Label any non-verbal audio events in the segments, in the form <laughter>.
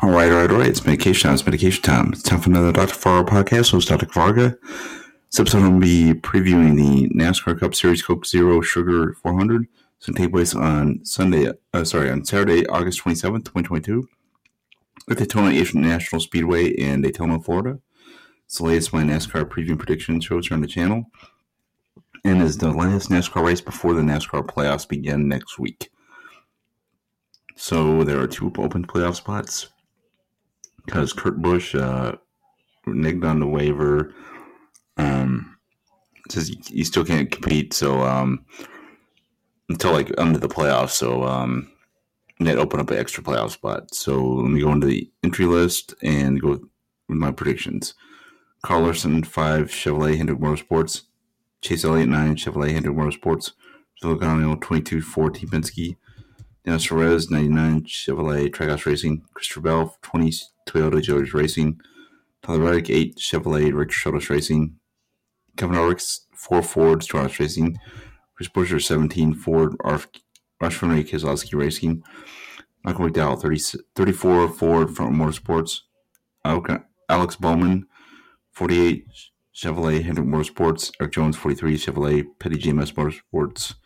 All right, all right, all right. It's medication time. It's medication time. It's time for another Dr. Fargo podcast. Host Dr. Varga. This episode, I'm going to be previewing the NASCAR Cup Series Coke Zero Sugar 400. It's going to take place on Sunday, uh, sorry, on Saturday, August 27th, 2022 at Daytona International Speedway in Daytona, Florida. It's the latest my NASCAR preview prediction shows here on the channel and is the last NASCAR race before the NASCAR playoffs begin next week. So there are two open playoff spots because Kurt Busch uh, nigged on the waiver. Um, says you still can't compete, so um, until like under the playoffs. So um, that open up an extra playoff spot. So let me go into the entry list and go with my predictions. Kyle Larson five Chevrolet Hendrick Motorsports, Chase Elliott nine Chevrolet Hendrick Motorsports, Phil twenty two Ford Team Penske, Dennis ninety nine Chevrolet Trackhouse Racing, Christopher Bell twenty Toyota George Racing, Tyler Reddick, 8 Chevrolet Richard Childress Racing, Kevin Harvick, 4 Ford Stewart-Haas Racing, Chris Buescher, 17 Ford Arf, Rashford Keselowski Racing, Michael McDowell, 30, 34 Ford Front Motorsports, Alex Bowman, 48 Chevrolet Hendrick Motorsports, Erik Jones, 43 Chevrolet Petty GMS Motorsports,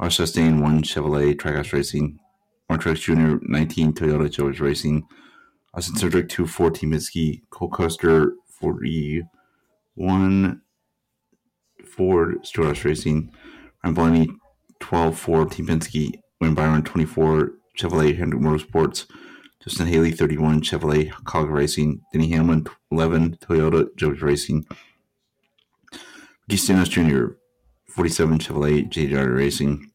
R. Sustain, 1 Chevrolet Trackhouse Racing, Mark Truex Jr., 19 Toyota George Racing, Austin Cindric, 2 Ford Team Penske, Cole Custer, 41 Ford Stewart Racing, Ryan Blaney, 12 Ford Team Penske, Byron, 24 Chevrolet Hendrick Motorsports, Justin Haley, 31 Chevrolet Cog Racing, Denny Hamlin, 11 Toyota George Racing, Ricky Stenhouse Jr., 47 Chevrolet JDR Racing,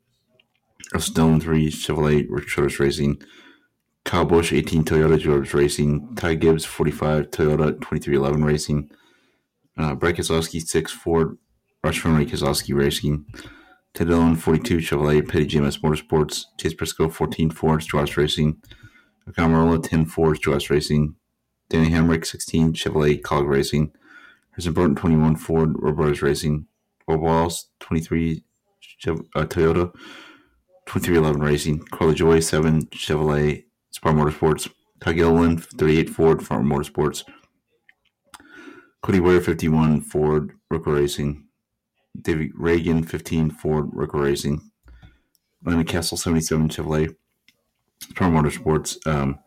a Stone, 3 Chevrolet Rich Racing, Kyle Busch, 18 Toyota George Racing. Ty Gibbs, 45 Toyota 2311 Racing. Uh, Brad Keselowski, 6 Ford Roush Fenway Keselowski Racing. Ted Dillon, 42 Chevrolet Petty GMS Motorsports. Chase Briscoe, 14 Ford Stewart-Haas Racing. Camarola, 10 Ford Stewart-Haas Racing. Danny Hemric, 16 Chevrolet Cog Racing. Harrison Burton, 21 Ford Brothers Racing. Bob Wallace, 23 Chev- uh, Toyota 2311 Racing. Corey LaJoie, 7 Chevrolet Spark Motorsports. Ty Gilliland, 38 Ford Farm Motorsports. Cody Ware, 51 Ford Rooker Racing. David Ragan, 15 Ford Rooker Racing. Landon Cassill, 77 Chevrolet Spark Motorsports. Um,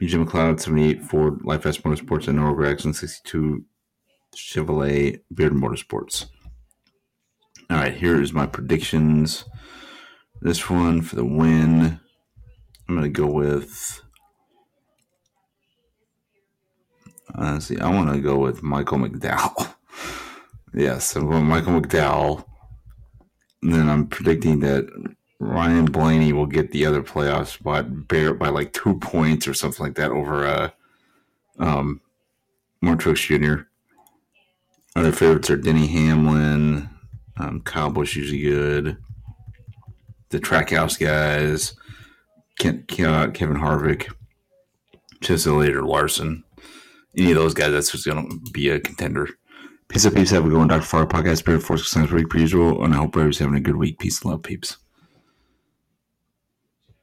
BJ McLeod, 78 Ford Life Motorsports. And Noah Gragson, 62 Chevrolet Beard Motorsports. All right, here is my predictions. This one for the win. I'm going to go with. See, I want to go with Michael McDowell. <laughs> yes, I'm going Michael McDowell. And then I'm predicting that Ryan Blaney will get the other playoff spot bare by like two points or something like that over uh, um, Mark Truex Jr. Other favorites are Denny Hamlin, um, Kyle Busch usually good, the Trackhouse guys, Kevin Harvick, Elliott or Larson. Any of those guys, that's what's going to be a contender. Peace up, peeps. Have a good one. Dr. Fargo Podcast, Spirit Force, Science Week, per usual. And I hope everybody's having a good week. Peace and love, peeps.